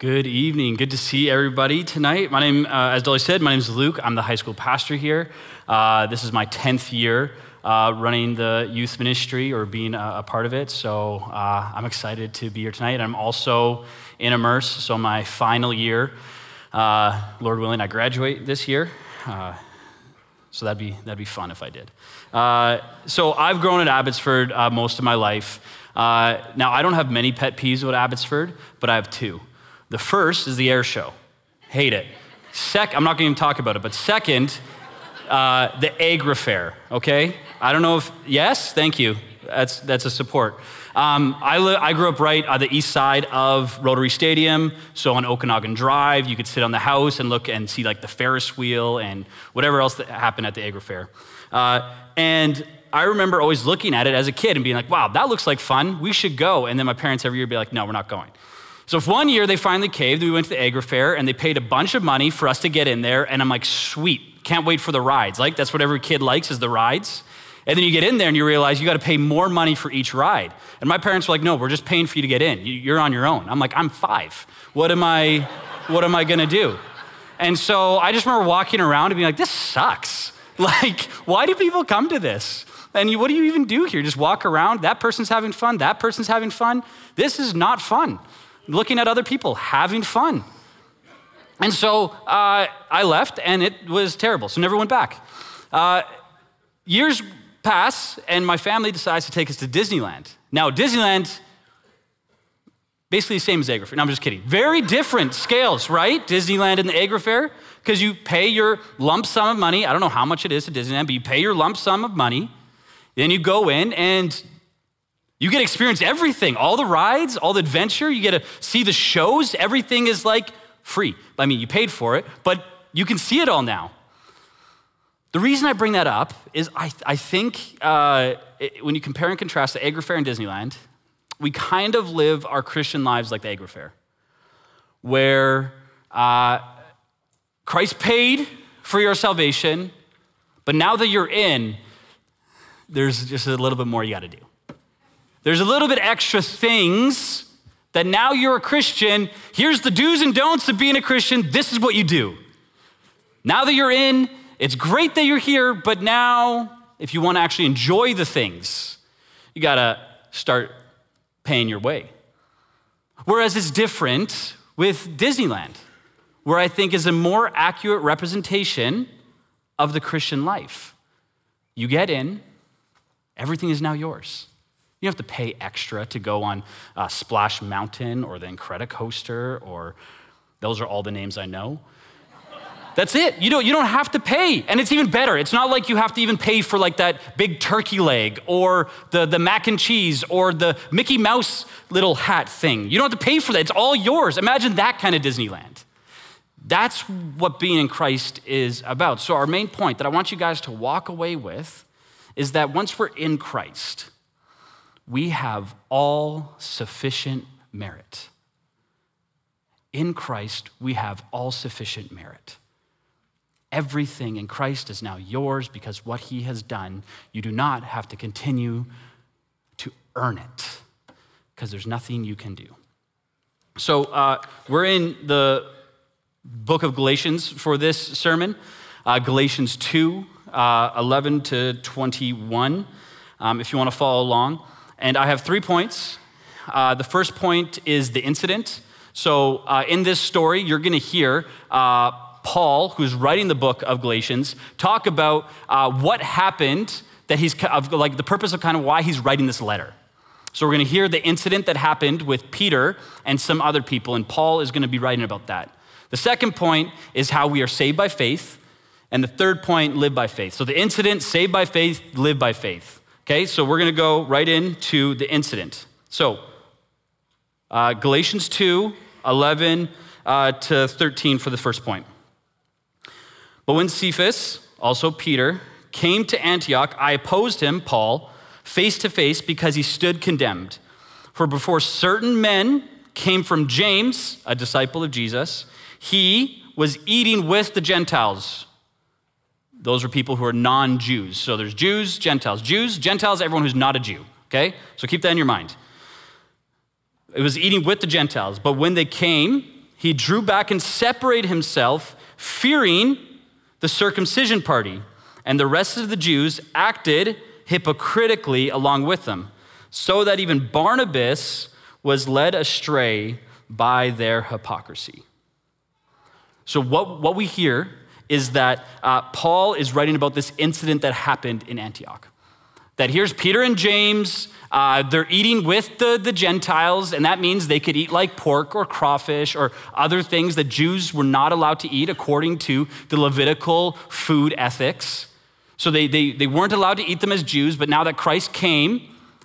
Good evening. Good to see everybody tonight. My name, uh, as Dolly said, my name is Luke. I'm the high school pastor here. Uh, this is my 10th year uh, running the youth ministry or being a, a part of it. So uh, I'm excited to be here tonight. I'm also in Immerse, so my final year. Uh, Lord willing, I graduate this year. Uh, so that'd be, that'd be fun if I did. so I've grown at Abbotsford most of my life. now, I don't have many pet peeves with Abbotsford, but I have two. The first is the air show. Hate it. Sec, I'm not going to even talk about it, but second, uh, the Agrifair, okay? I don't know if, yes, thank you. That's, that's a support. Um, I, li- I grew up right on the east side of Rotary Stadium, so on Okanagan Drive, you could sit on the house and look and see like the Ferris wheel and whatever else that happened at the Agrifair. Uh, and I remember always looking at it as a kid and being like, wow, that looks like fun. We should go. And then my parents every year be like, no, we're not going. So if one year they finally caved, we went to the Agrifair and they paid a bunch of money for us to get in there, and I'm like, sweet, can't wait for the rides. Like that's what every kid likes is the rides. And then you get in there and you realize you got to pay more money for each ride. And my parents were like, no, we're just paying for you to get in. You're on your own. I'm like, I'm five. What am I, what am I gonna do? And so I just remember walking around and being like, this sucks. Like, why do people come to this? And you, what do you even do here? Just walk around? That person's having fun. That person's having fun. This is not fun looking at other people, having fun. And so uh, I left, and it was terrible. So never went back. Uh, years pass, and my family decides to take us to Disneyland. Now, Disneyland, basically the same as Agrifair. No, I'm just kidding. Very different scales, right? Disneyland and the Agrifair, because you pay your lump sum of money. I don't know how much it is to Disneyland, but you pay your lump sum of money. Then you go in, and you get to experience everything, all the rides, all the adventure. You get to see the shows. Everything is like free. I mean, you paid for it, but you can see it all now. The reason I bring that up is I, I think uh, it, when you compare and contrast the Agrifair and Disneyland, we kind of live our Christian lives like the Agrifair, where uh, Christ paid for your salvation, but now that you're in, there's just a little bit more you got to do. There's a little bit extra things that now you're a Christian. Here's the do's and don'ts of being a Christian. This is what you do. Now that you're in, it's great that you're here, but now, if you want to actually enjoy the things, you got to start paying your way. Whereas it's different with Disneyland, where I think is a more accurate representation of the Christian life. You get in, everything is now yours. You have to pay extra to go on uh, Splash Mountain or the Incredicoaster, or those are all the names I know. That's it. You don't, you don't have to pay. And it's even better. It's not like you have to even pay for like that big turkey leg or the, the mac and cheese or the Mickey Mouse little hat thing. You don't have to pay for that. It's all yours. Imagine that kind of Disneyland. That's what being in Christ is about. So, our main point that I want you guys to walk away with is that once we're in Christ, we have all sufficient merit. In Christ, we have all sufficient merit. Everything in Christ is now yours because what he has done, you do not have to continue to earn it because there's nothing you can do. So, uh, we're in the book of Galatians for this sermon, uh, Galatians 2 uh, 11 to 21, um, if you want to follow along. And I have three points. Uh, the first point is the incident. So, uh, in this story, you're going to hear uh, Paul, who's writing the book of Galatians, talk about uh, what happened that he's like the purpose of kind of why he's writing this letter. So, we're going to hear the incident that happened with Peter and some other people, and Paul is going to be writing about that. The second point is how we are saved by faith. And the third point, live by faith. So, the incident, saved by faith, live by faith. Okay, so we're going to go right into the incident. So, uh, Galatians 2 11 uh, to 13 for the first point. But when Cephas, also Peter, came to Antioch, I opposed him, Paul, face to face because he stood condemned. For before certain men came from James, a disciple of Jesus, he was eating with the Gentiles. Those are people who are non Jews. So there's Jews, Gentiles. Jews, Gentiles, everyone who's not a Jew. Okay? So keep that in your mind. It was eating with the Gentiles. But when they came, he drew back and separated himself, fearing the circumcision party. And the rest of the Jews acted hypocritically along with them, so that even Barnabas was led astray by their hypocrisy. So, what, what we hear is that uh, Paul is writing about this incident that happened in Antioch. That here's Peter and James, uh, they're eating with the, the Gentiles, and that means they could eat like pork or crawfish or other things that Jews were not allowed to eat according to the Levitical food ethics. So they, they, they weren't allowed to eat them as Jews, but now that Christ came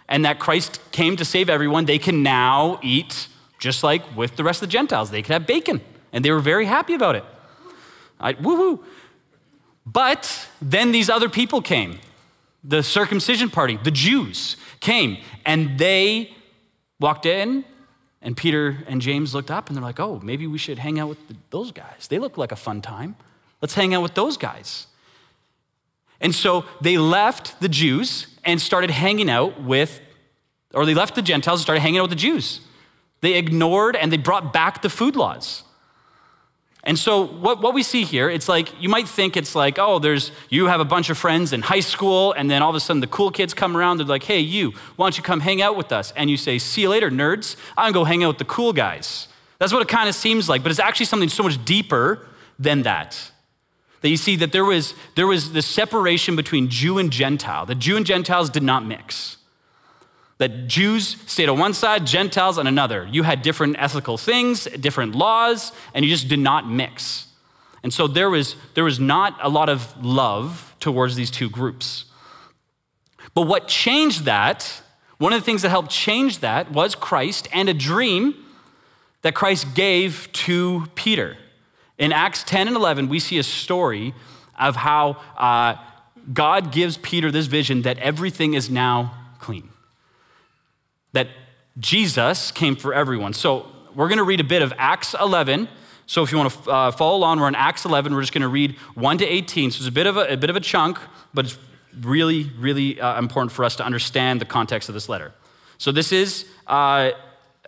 and that Christ came to save everyone, they can now eat just like with the rest of the Gentiles. They could have bacon, and they were very happy about it. I, woohoo! But then these other people came. The circumcision party, the Jews, came, and they walked in, and Peter and James looked up, and they're like, oh, maybe we should hang out with those guys. They look like a fun time. Let's hang out with those guys. And so they left the Jews and started hanging out with, or they left the Gentiles and started hanging out with the Jews. They ignored and they brought back the food laws. And so what, what we see here, it's like you might think it's like, oh, there's you have a bunch of friends in high school, and then all of a sudden the cool kids come around, they're like, hey, you, why don't you come hang out with us? And you say, see you later, nerds. I'm gonna go hang out with the cool guys. That's what it kind of seems like, but it's actually something so much deeper than that. That you see that there was there was the separation between Jew and Gentile. The Jew and Gentiles did not mix that Jews stayed on one side, Gentiles on another. You had different ethical things, different laws, and you just did not mix. And so there was, there was not a lot of love towards these two groups. But what changed that, one of the things that helped change that was Christ and a dream that Christ gave to Peter. In Acts 10 and 11, we see a story of how uh, God gives Peter this vision that everything is now clean that Jesus came for everyone. So we're going to read a bit of Acts 11. So if you want to uh, follow along, we're in Acts 11. We're just going to read 1 to 18. So it's a bit of a, a bit of a chunk, but it's really, really uh, important for us to understand the context of this letter. So this is uh,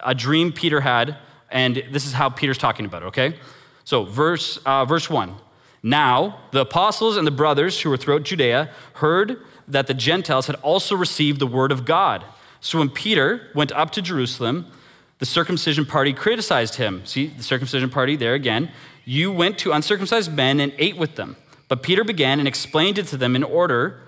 a dream Peter had, and this is how Peter's talking about it, okay? So verse, uh, verse 1. Now, the apostles and the brothers who were throughout Judea heard that the Gentiles had also received the word of God. So when Peter went up to Jerusalem, the circumcision party criticized him. See, the circumcision party there again. You went to uncircumcised men and ate with them. But Peter began and explained it to them in order.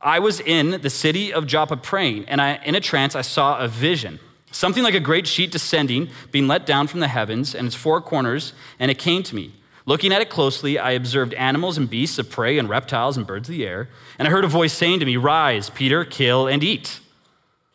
I was in the city of Joppa praying, and I, in a trance I saw a vision. Something like a great sheet descending, being let down from the heavens, and its four corners, and it came to me. Looking at it closely, I observed animals and beasts of prey and reptiles and birds of the air. And I heard a voice saying to me, Rise, Peter, kill and eat.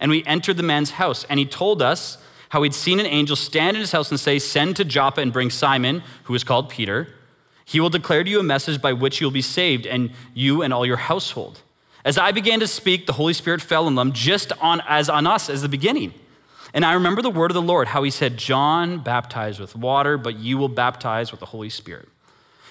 and we entered the man's house. And he told us how he'd seen an angel stand in his house and say, Send to Joppa and bring Simon, who is called Peter. He will declare to you a message by which you'll be saved, and you and all your household. As I began to speak, the Holy Spirit fell on them just on, as on us as the beginning. And I remember the word of the Lord, how he said, John baptized with water, but you will baptize with the Holy Spirit.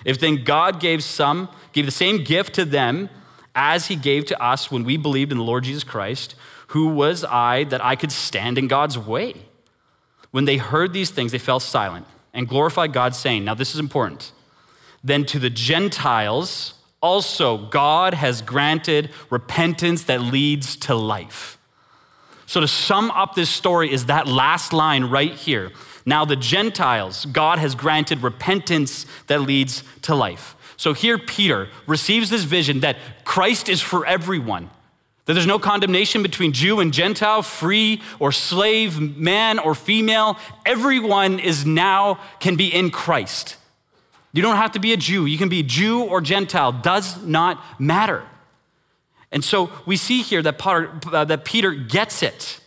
If then God gave some, gave the same gift to them as he gave to us when we believed in the Lord Jesus Christ, who was I that I could stand in God's way? When they heard these things, they fell silent and glorified God, saying, Now this is important. Then to the Gentiles, also God has granted repentance that leads to life. So, to sum up this story, is that last line right here. Now, the Gentiles, God has granted repentance that leads to life. So, here Peter receives this vision that Christ is for everyone. That there's no condemnation between Jew and Gentile, free or slave, man or female. Everyone is now can be in Christ. You don't have to be a Jew. You can be Jew or Gentile, does not matter. And so we see here that, Potter, uh, that Peter gets it.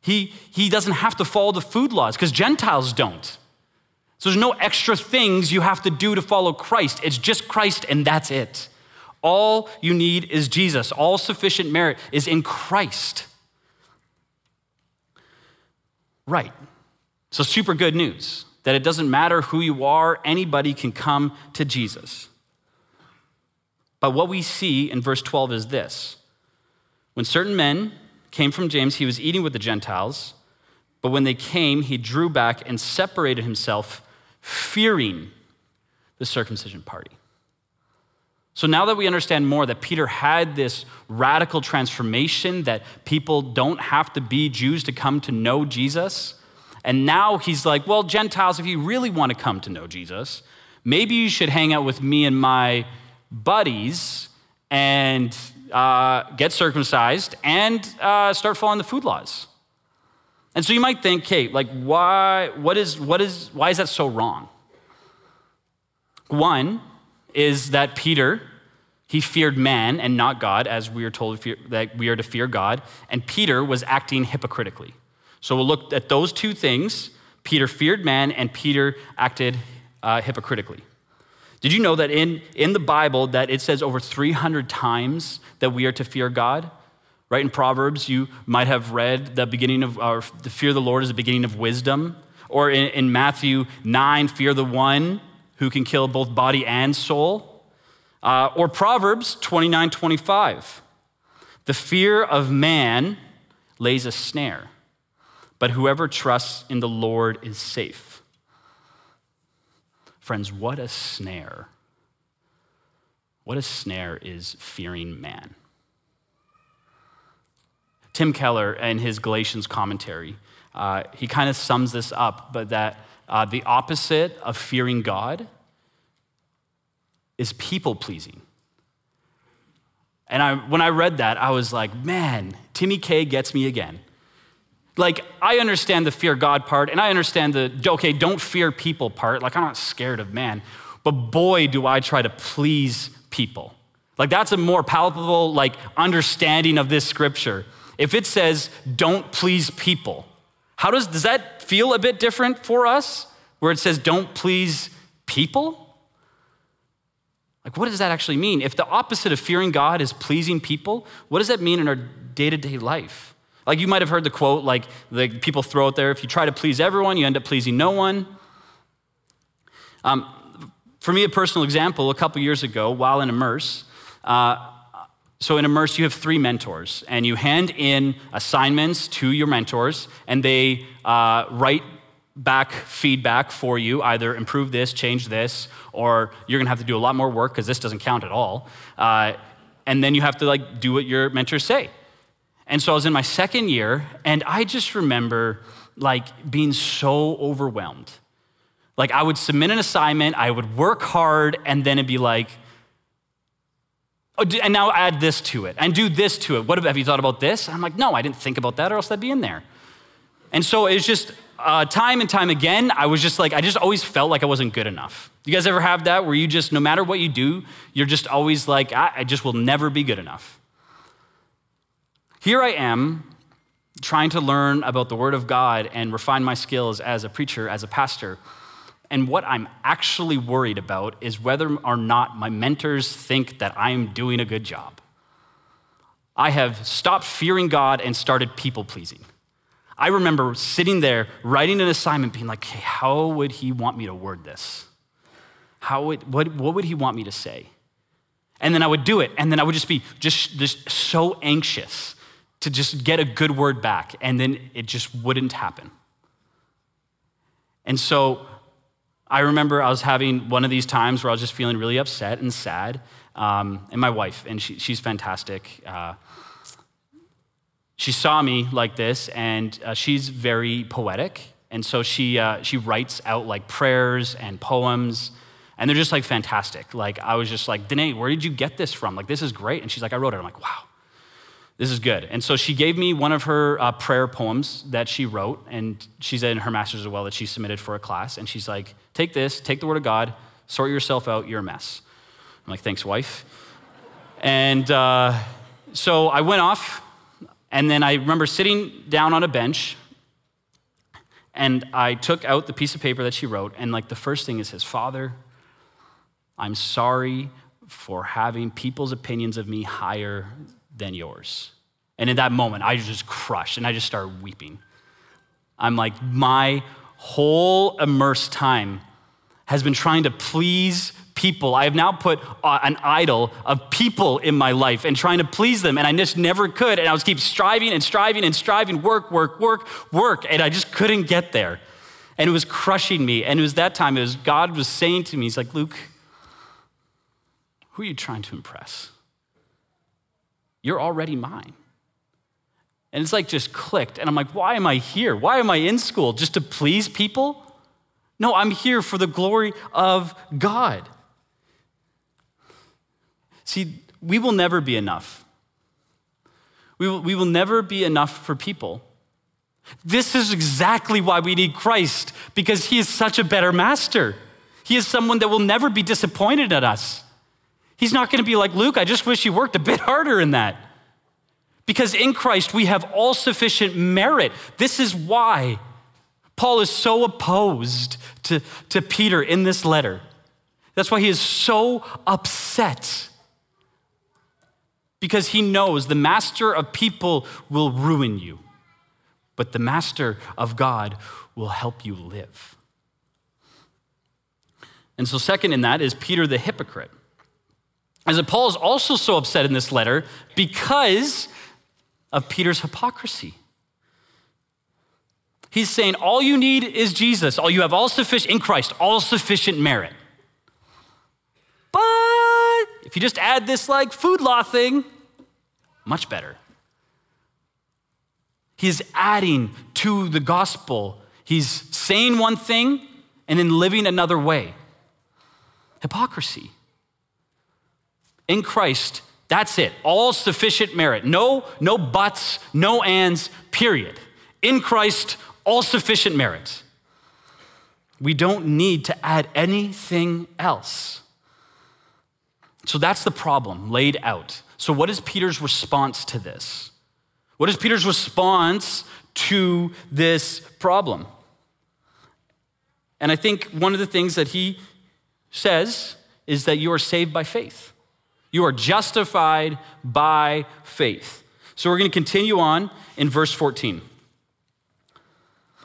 He, he doesn't have to follow the food laws because Gentiles don't. So there's no extra things you have to do to follow Christ. It's just Christ and that's it. All you need is Jesus. All sufficient merit is in Christ. Right. So, super good news that it doesn't matter who you are, anybody can come to Jesus. But what we see in verse 12 is this when certain men came from James, he was eating with the Gentiles, but when they came, he drew back and separated himself, fearing the circumcision party. So now that we understand more that Peter had this radical transformation, that people don't have to be Jews to come to know Jesus, and now he's like, well, Gentiles, if you really want to come to know Jesus, maybe you should hang out with me and my buddies and uh, get circumcised and uh, start following the food laws. And so you might think, okay, like why, what is, what is, why is that so wrong? One is that Peter, he feared man and not God, as we are told that we are to fear God, and Peter was acting hypocritically. So we'll look at those two things. Peter feared man, and Peter acted uh, hypocritically. Did you know that in, in the Bible that it says over 300 times that we are to fear God? Right in Proverbs, you might have read the beginning of, or the fear of the Lord is the beginning of wisdom. Or in, in Matthew 9, fear the one who can kill both body and soul. Uh, or Proverbs 29, 25. The fear of man lays a snare, but whoever trusts in the Lord is safe. Friends, what a snare. What a snare is fearing man. Tim Keller, in his Galatians commentary, uh, he kind of sums this up, but that uh, the opposite of fearing God is people pleasing. And I, when I read that, I was like, man, Timmy K gets me again. Like, I understand the fear God part, and I understand the, okay, don't fear people part. Like, I'm not scared of man. But boy, do I try to please people. Like, that's a more palpable, like, understanding of this scripture. If it says, don't please people, how does, does that feel a bit different for us? Where it says, don't please people? Like, what does that actually mean? If the opposite of fearing God is pleasing people, what does that mean in our day to day life? Like you might have heard the quote, like the people throw it there if you try to please everyone, you end up pleasing no one. Um, for me, a personal example, a couple years ago, while in Immerse, uh, so in Immerse, you have three mentors, and you hand in assignments to your mentors, and they uh, write back feedback for you either improve this, change this, or you're gonna have to do a lot more work because this doesn't count at all. Uh, and then you have to like do what your mentors say. And so I was in my second year, and I just remember like being so overwhelmed. Like I would submit an assignment, I would work hard, and then it'd be like, oh, and now add this to it, and do this to it. What have you thought about this? And I'm like, no, I didn't think about that, or else that'd be in there. And so it's just uh, time and time again, I was just like, I just always felt like I wasn't good enough. You guys ever have that where you just, no matter what you do, you're just always like, I, I just will never be good enough. Here I am trying to learn about the Word of God and refine my skills as a preacher, as a pastor. And what I'm actually worried about is whether or not my mentors think that I'm doing a good job. I have stopped fearing God and started people pleasing. I remember sitting there writing an assignment, being like, hey, how would he want me to word this? How would, what, what would he want me to say? And then I would do it, and then I would just be just, just so anxious to just get a good word back, and then it just wouldn't happen. And so I remember I was having one of these times where I was just feeling really upset and sad. Um, and my wife, and she, she's fantastic. Uh, she saw me like this, and uh, she's very poetic. And so she, uh, she writes out like prayers and poems, and they're just like fantastic. Like, I was just like, Danae, where did you get this from? Like, this is great. And she's like, I wrote it. I'm like, wow. This is good. And so she gave me one of her uh, prayer poems that she wrote, and she said in her master's as well that she submitted for a class. And she's like, Take this, take the word of God, sort yourself out, you're a mess. I'm like, Thanks, wife. And uh, so I went off, and then I remember sitting down on a bench, And I took out the piece of paper that she wrote, and like the first thing is, His Father, I'm sorry for having people's opinions of me higher than yours. And in that moment, I just crushed and I just started weeping. I'm like, my whole immersed time has been trying to please people. I have now put uh, an idol of people in my life and trying to please them, and I just never could. And I was keep striving and striving and striving, work, work, work, work, and I just couldn't get there. And it was crushing me. And it was that time, it was God was saying to me, He's like, Luke, who are you trying to impress? You're already mine. And it's like just clicked. And I'm like, why am I here? Why am I in school? Just to please people? No, I'm here for the glory of God. See, we will never be enough. We will, we will never be enough for people. This is exactly why we need Christ, because he is such a better master. He is someone that will never be disappointed at us. He's not going to be like, Luke, I just wish you worked a bit harder in that. Because in Christ, we have all sufficient merit. This is why Paul is so opposed to, to Peter in this letter. That's why he is so upset. Because he knows the master of people will ruin you, but the master of God will help you live. And so, second in that is Peter the hypocrite. As Paul is also so upset in this letter because of Peter's hypocrisy. He's saying all you need is Jesus. All you have all sufficient in Christ, all sufficient merit. But if you just add this like food law thing, much better. He's adding to the gospel. He's saying one thing and then living another way. Hypocrisy. In Christ, that's it. All sufficient merit. No, no buts, no ands, period. In Christ, all sufficient merit. We don't need to add anything else. So that's the problem laid out. So, what is Peter's response to this? What is Peter's response to this problem? And I think one of the things that he says is that you are saved by faith. You are justified by faith. So we're going to continue on in verse 14.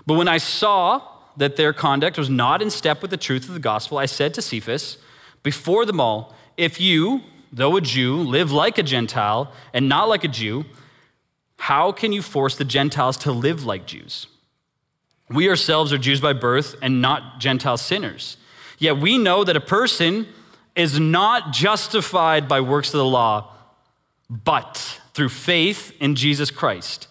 But when I saw that their conduct was not in step with the truth of the gospel, I said to Cephas, before them all, if you, though a Jew, live like a Gentile and not like a Jew, how can you force the Gentiles to live like Jews? We ourselves are Jews by birth and not Gentile sinners. Yet we know that a person is not justified by works of the law, but through faith in Jesus Christ.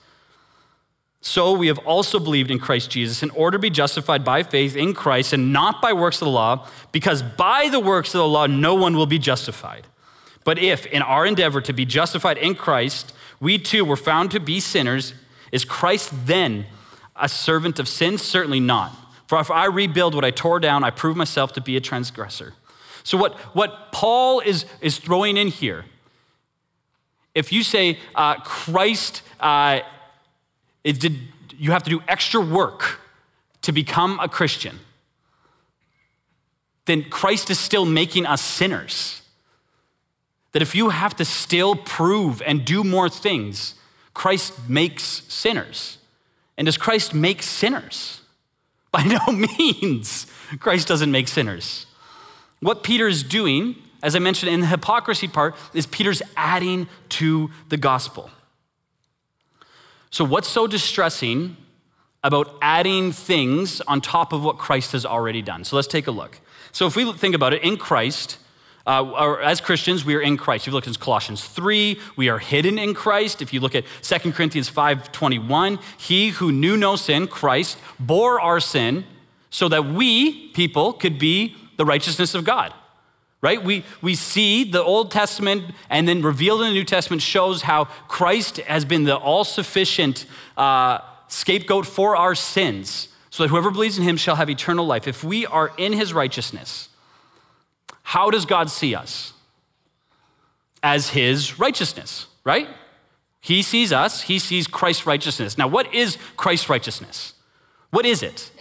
So we have also believed in Christ Jesus in order to be justified by faith in Christ and not by works of the law, because by the works of the law no one will be justified. But if, in our endeavor to be justified in Christ, we too were found to be sinners, is Christ then a servant of sin? Certainly not. For if I rebuild what I tore down, I prove myself to be a transgressor. So, what, what Paul is, is throwing in here, if you say uh, Christ, uh, did, you have to do extra work to become a Christian, then Christ is still making us sinners. That if you have to still prove and do more things, Christ makes sinners. And does Christ make sinners? By no means. Christ doesn't make sinners. What Peter is doing, as I mentioned in the hypocrisy part, is Peter's adding to the gospel. So, what's so distressing about adding things on top of what Christ has already done? So, let's take a look. So, if we think about it, in Christ, uh, or as Christians, we are in Christ. If you look at Colossians 3, we are hidden in Christ. If you look at 2 Corinthians 5:21, he who knew no sin, Christ, bore our sin so that we, people, could be the righteousness of God. Right? We, we see the Old Testament and then revealed in the New Testament shows how Christ has been the all sufficient uh, scapegoat for our sins, so that whoever believes in him shall have eternal life. If we are in his righteousness, how does God see us? As his righteousness, right? He sees us, he sees Christ's righteousness. Now, what is Christ's righteousness? What is it?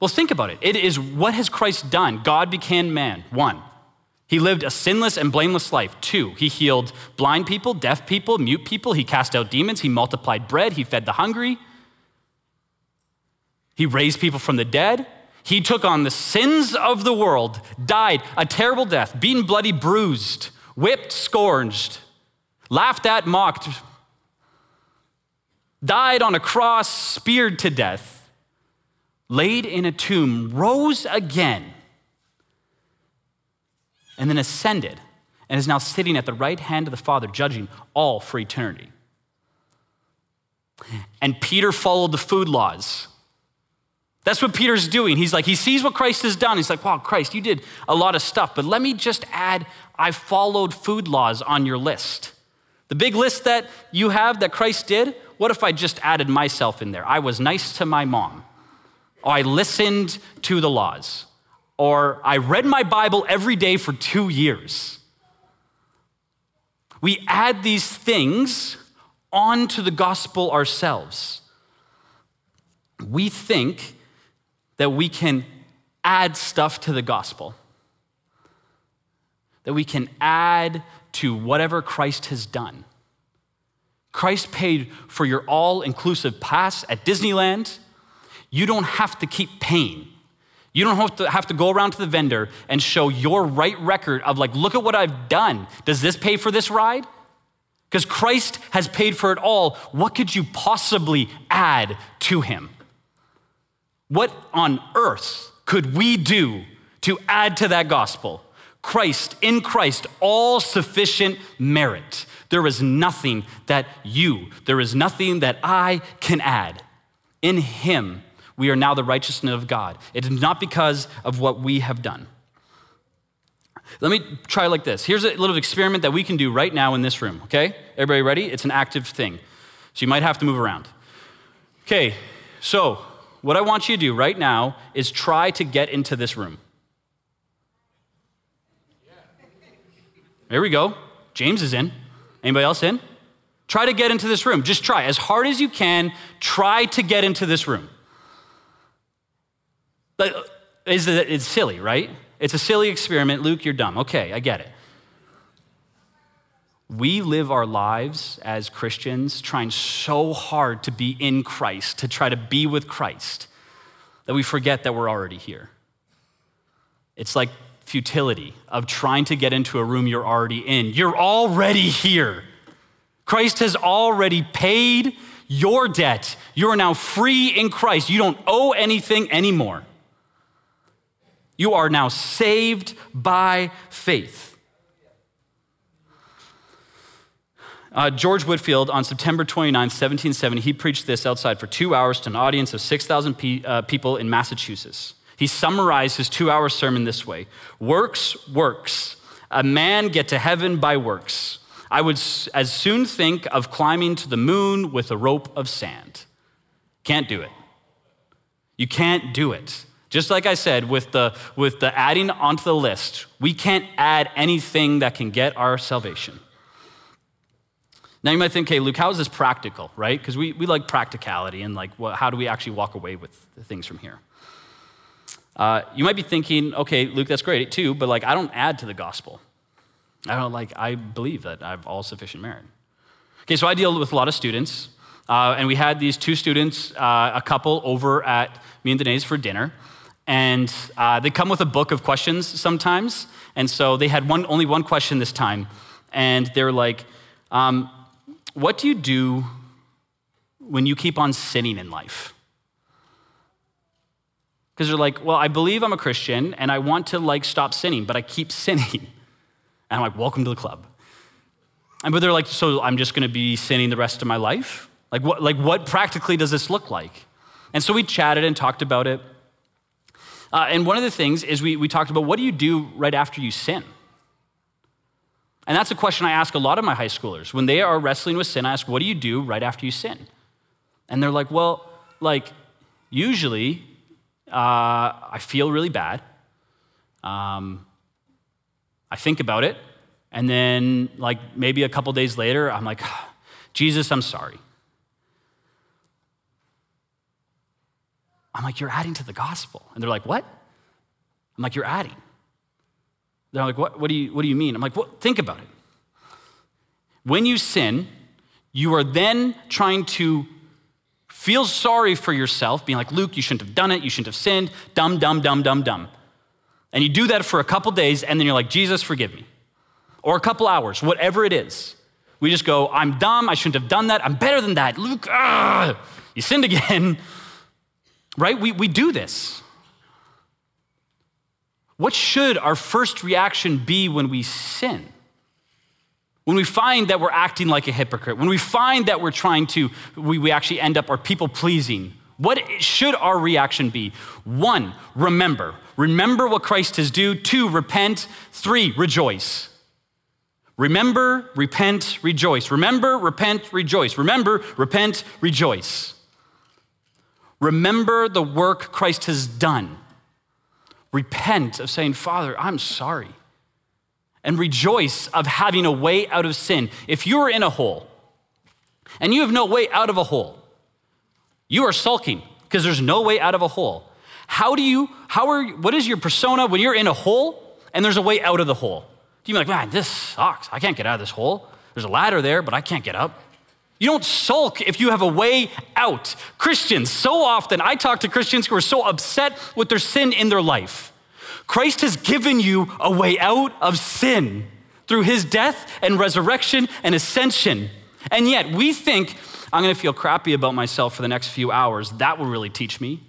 Well, think about it. It is what has Christ done? God became man. One, he lived a sinless and blameless life. Two, he healed blind people, deaf people, mute people. He cast out demons. He multiplied bread. He fed the hungry. He raised people from the dead. He took on the sins of the world, died a terrible death, beaten, bloody, bruised, whipped, scourged, laughed at, mocked, died on a cross, speared to death, laid in a tomb, rose again, and then ascended and is now sitting at the right hand of the Father, judging all for eternity. And Peter followed the food laws. That's what Peter's doing. He's like, he sees what Christ has done. He's like, wow, Christ, you did a lot of stuff, but let me just add, I followed food laws on your list. The big list that you have that Christ did, what if I just added myself in there? I was nice to my mom, or I listened to the laws, or I read my Bible every day for two years. We add these things onto the gospel ourselves. We think that we can add stuff to the gospel, that we can add to whatever Christ has done. Christ paid for your all inclusive pass at Disneyland. You don't have to keep paying. You don't have to, have to go around to the vendor and show your right record of, like, look at what I've done. Does this pay for this ride? Because Christ has paid for it all. What could you possibly add to him? What on earth could we do to add to that gospel? Christ, in Christ, all sufficient merit. There is nothing that you, there is nothing that I can add. In Him, we are now the righteousness of God. It is not because of what we have done. Let me try like this. Here's a little experiment that we can do right now in this room, okay? Everybody ready? It's an active thing. So you might have to move around. Okay, so what I want you to do right now is try to get into this room. There we go. James is in. Anybody else in? Try to get into this room. Just try. As hard as you can, try to get into this room. But it's silly, right? It's a silly experiment. Luke, you're dumb. Okay, I get it. We live our lives as Christians trying so hard to be in Christ, to try to be with Christ, that we forget that we're already here. It's like futility of trying to get into a room you're already in. You're already here. Christ has already paid your debt. You are now free in Christ. You don't owe anything anymore. You are now saved by faith. Uh, George Whitefield, on September 29, 1770, he preached this outside for two hours to an audience of 6,000 pe- uh, people in Massachusetts. He summarized his two hour sermon this way Works, works. A man get to heaven by works. I would as soon think of climbing to the moon with a rope of sand. Can't do it. You can't do it. Just like I said, with the, with the adding onto the list, we can't add anything that can get our salvation. Now you might think, okay, Luke, how is this practical, right? Because we, we like practicality and like, what, how do we actually walk away with things from here? Uh, you might be thinking, okay, Luke, that's great too, but like, I don't add to the gospel. I don't like, I believe that I have all sufficient merit. Okay, so I deal with a lot of students, uh, and we had these two students, uh, a couple, over at me and Danae's for dinner, and uh, they come with a book of questions sometimes, and so they had one, only one question this time, and they're like, um, what do you do when you keep on sinning in life? Because they're like, well, I believe I'm a Christian and I want to like stop sinning, but I keep sinning. And I'm like, welcome to the club. And but they're like, so I'm just gonna be sinning the rest of my life? Like what, like what practically does this look like? And so we chatted and talked about it. Uh, and one of the things is we, we talked about what do you do right after you sin? And that's a question I ask a lot of my high schoolers. When they are wrestling with sin, I ask, what do you do right after you sin? And they're like, well, like, usually uh, I feel really bad. Um, I think about it. And then, like, maybe a couple days later, I'm like, Jesus, I'm sorry. I'm like, You're adding to the gospel. And they're like, What? I'm like, You're adding. They're like, What, what, do, you, what do you mean? I'm like, well, Think about it. When you sin, you are then trying to feel sorry for yourself, being like, Luke, you shouldn't have done it, you shouldn't have sinned, dumb, dumb, dumb, dumb, dumb. And you do that for a couple days, and then you're like, Jesus, forgive me. Or a couple hours, whatever it is. We just go, I'm dumb, I shouldn't have done that, I'm better than that. Luke, ugh, you sinned again. Right? We, we do this. What should our first reaction be when we sin? When we find that we're acting like a hypocrite, when we find that we're trying to, we, we actually end up our people pleasing, what should our reaction be? One, remember. Remember what Christ has done. Two, repent. Three, rejoice. Remember, repent, rejoice. Remember, repent, rejoice. Remember, repent, rejoice. Remember the work Christ has done. Repent of saying, Father, I'm sorry. And rejoice of having a way out of sin. If you're in a hole and you have no way out of a hole, you are sulking because there's no way out of a hole. How do you, how are, what is your persona when you're in a hole and there's a way out of the hole? Do you be like, man, this sucks. I can't get out of this hole. There's a ladder there, but I can't get up. You don't sulk if you have a way out. Christians, so often I talk to Christians who are so upset with their sin in their life. Christ has given you a way out of sin through his death and resurrection and ascension. And yet we think, I'm going to feel crappy about myself for the next few hours. That will really teach me.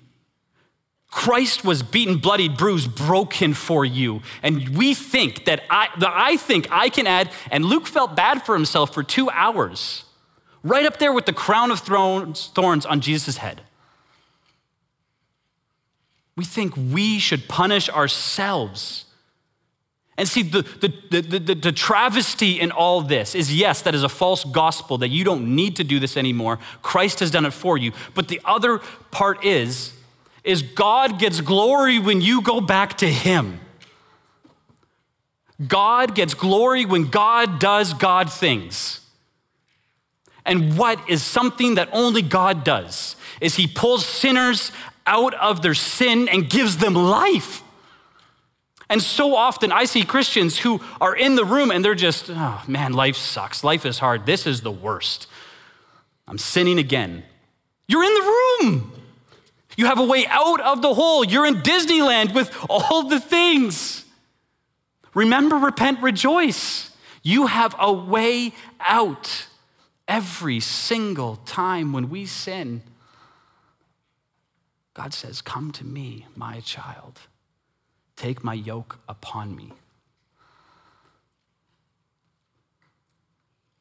Christ was beaten, bloodied, bruised, broken for you. And we think that I, that I think I can add, and Luke felt bad for himself for two hours, right up there with the crown of thorns, on Jesus' head. We think we should punish ourselves. And see, the, the, the, the, the travesty in all this is yes, that is a false gospel that you don't need to do this anymore. Christ has done it for you. But the other part is, is God gets glory when you go back to Him. God gets glory when God does God things. And what is something that only God does is He pulls sinners out of their sin and gives them life. And so often I see Christians who are in the room and they're just, oh man, life sucks. Life is hard. This is the worst. I'm sinning again. You're in the room. You have a way out of the hole. You're in Disneyland with all the things. Remember, repent, rejoice. You have a way out every single time when we sin. God says, Come to me, my child. Take my yoke upon me.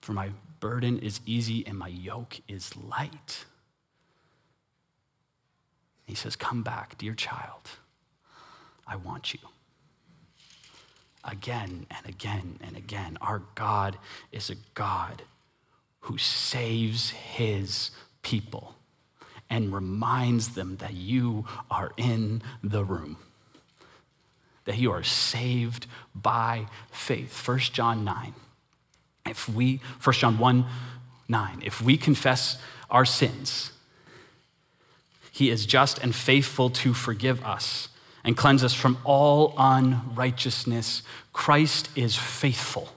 For my burden is easy and my yoke is light. He says, Come back, dear child. I want you. Again and again and again, our God is a God who saves his people and reminds them that you are in the room, that you are saved by faith. 1 John 9. If we, 1 John 1 9, if we confess our sins, he is just and faithful to forgive us and cleanse us from all unrighteousness. Christ is faithful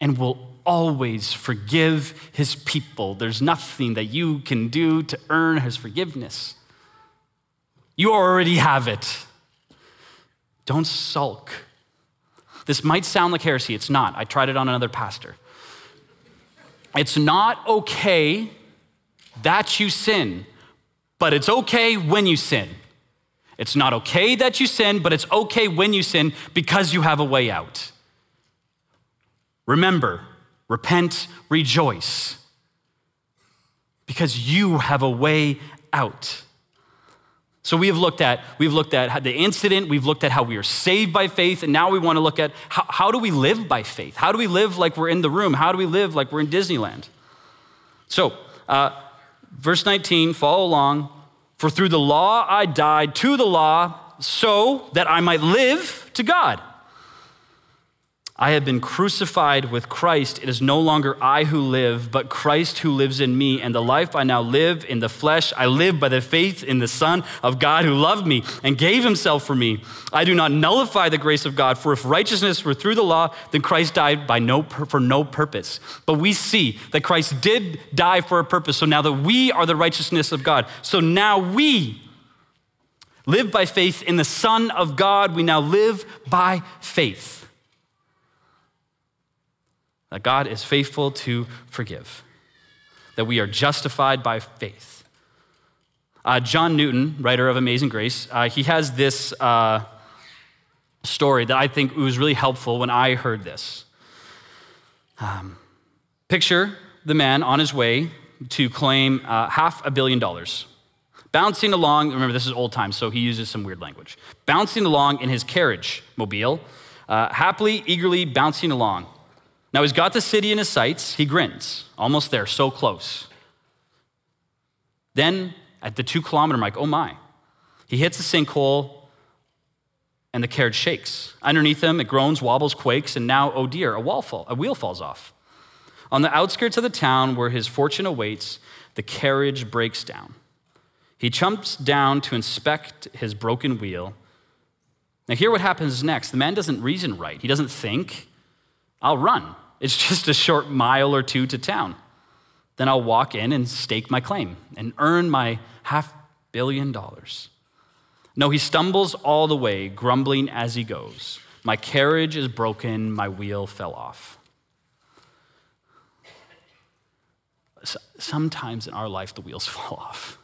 and will always forgive his people. There's nothing that you can do to earn his forgiveness. You already have it. Don't sulk. This might sound like heresy. It's not. I tried it on another pastor. It's not okay that you sin but it's okay when you sin. It's not okay that you sin, but it's okay when you sin because you have a way out. Remember, repent, rejoice, because you have a way out. So we have looked at we've looked at the incident, we've looked at how we are saved by faith, and now we want to look at how, how do we live by faith? How do we live like we're in the room? How do we live like we're in Disneyland? So. Uh, Verse 19, follow along. For through the law I died to the law so that I might live to God. I have been crucified with Christ. It is no longer I who live, but Christ who lives in me. And the life I now live in the flesh, I live by the faith in the Son of God who loved me and gave himself for me. I do not nullify the grace of God, for if righteousness were through the law, then Christ died by no, for no purpose. But we see that Christ did die for a purpose. So now that we are the righteousness of God, so now we live by faith in the Son of God. We now live by faith that God is faithful to forgive, that we are justified by faith. Uh, John Newton, writer of Amazing Grace, uh, he has this uh, story that I think was really helpful when I heard this. Um, picture the man on his way to claim uh, half a billion dollars. Bouncing along, remember this is old times, so he uses some weird language. Bouncing along in his carriage mobile, uh, happily, eagerly bouncing along. Now he's got the city in his sights. He grins. Almost there, so close. Then at the two kilometer mark, oh my, he hits a sinkhole and the carriage shakes. Underneath him, it groans, wobbles, quakes, and now, oh dear, a, wall fall, a wheel falls off. On the outskirts of the town where his fortune awaits, the carriage breaks down. He jumps down to inspect his broken wheel. Now, hear what happens next. The man doesn't reason right. He doesn't think. I'll run. It's just a short mile or two to town. Then I'll walk in and stake my claim and earn my half billion dollars. No, he stumbles all the way, grumbling as he goes. My carriage is broken, my wheel fell off. Sometimes in our life, the wheels fall off.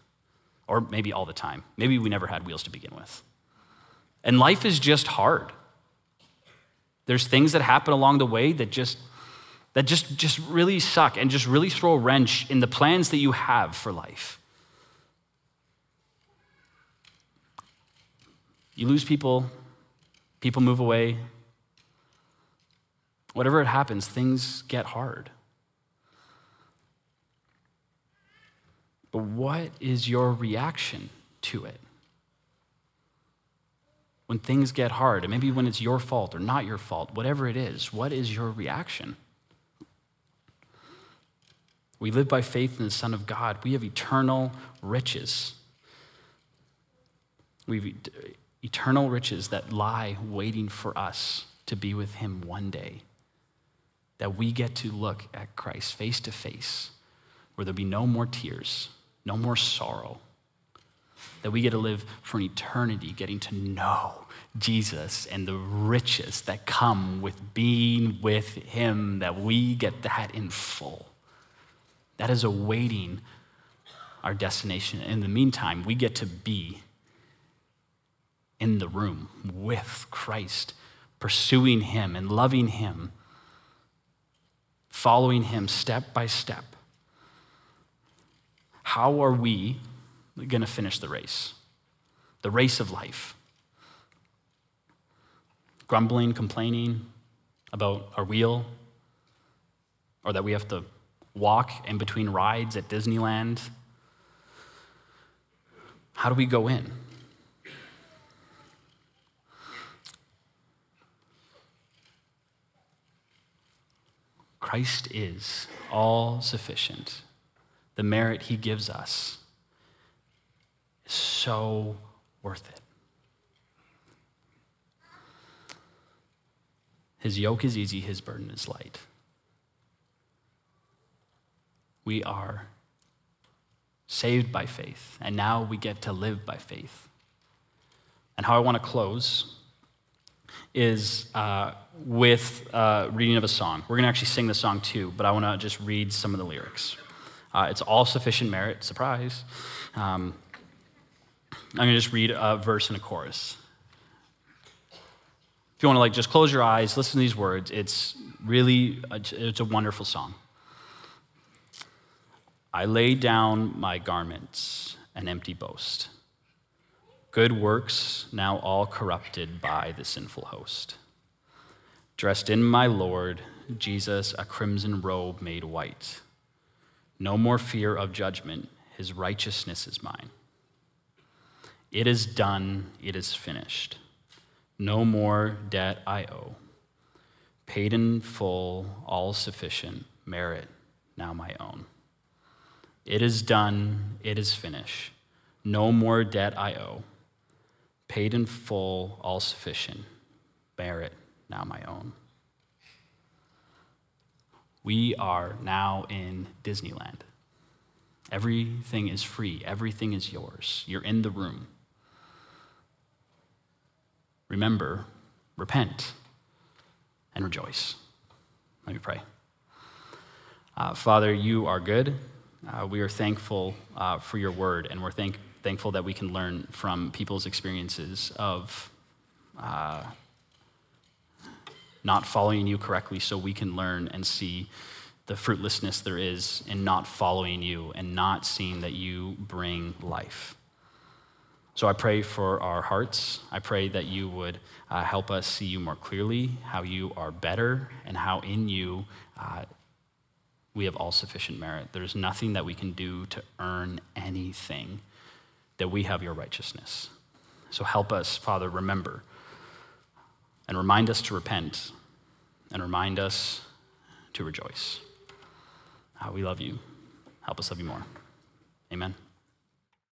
Or maybe all the time. Maybe we never had wheels to begin with. And life is just hard. There's things that happen along the way that just that just, just really suck and just really throw a wrench in the plans that you have for life. You lose people, people move away. Whatever it happens, things get hard. But what is your reaction to it? When things get hard, and maybe when it's your fault or not your fault, whatever it is, what is your reaction? We live by faith in the Son of God. We have eternal riches. We have eternal riches that lie waiting for us to be with Him one day. That we get to look at Christ face to face, where there'll be no more tears, no more sorrow. That we get to live for an eternity, getting to know Jesus and the riches that come with being with Him, that we get that in full. That is awaiting our destination. In the meantime, we get to be in the room with Christ, pursuing Him and loving Him, following Him step by step. How are we going to finish the race? The race of life. Grumbling, complaining about our wheel, or that we have to walk in between rides at Disneyland? How do we go in? Christ is all sufficient. The merit he gives us is so worth it. His yoke is easy, his burden is light we are saved by faith, and now we get to live by faith. And how I want to close is uh, with uh, reading of a song. We're going to actually sing the song too, but I want to just read some of the lyrics. Uh, it's all sufficient merit, surprise. Um, I'm going to just read a verse and a chorus. If you want to like just close your eyes, listen to these words, it's really a, it's a wonderful song. I lay down my garments, an empty boast. Good works now all corrupted by the sinful host. Dressed in my Lord, Jesus, a crimson robe made white. No more fear of judgment, his righteousness is mine. It is done, it is finished. No more debt I owe. paid in full, all sufficient, merit, now my own. It is done, it is finished. No more debt I owe. Paid in full, all sufficient, merit, now my own. We are now in Disneyland. Everything is free, everything is yours. You're in the room. Remember, repent and rejoice. Let me pray. Uh, Father, you are good. Uh, we are thankful uh, for your word, and we're thank- thankful that we can learn from people's experiences of uh, not following you correctly so we can learn and see the fruitlessness there is in not following you and not seeing that you bring life. So I pray for our hearts. I pray that you would uh, help us see you more clearly, how you are better, and how in you uh, we have all sufficient merit. There's nothing that we can do to earn anything, that we have your righteousness. So help us, Father, remember and remind us to repent and remind us to rejoice. Uh, we love you. Help us love you more. Amen.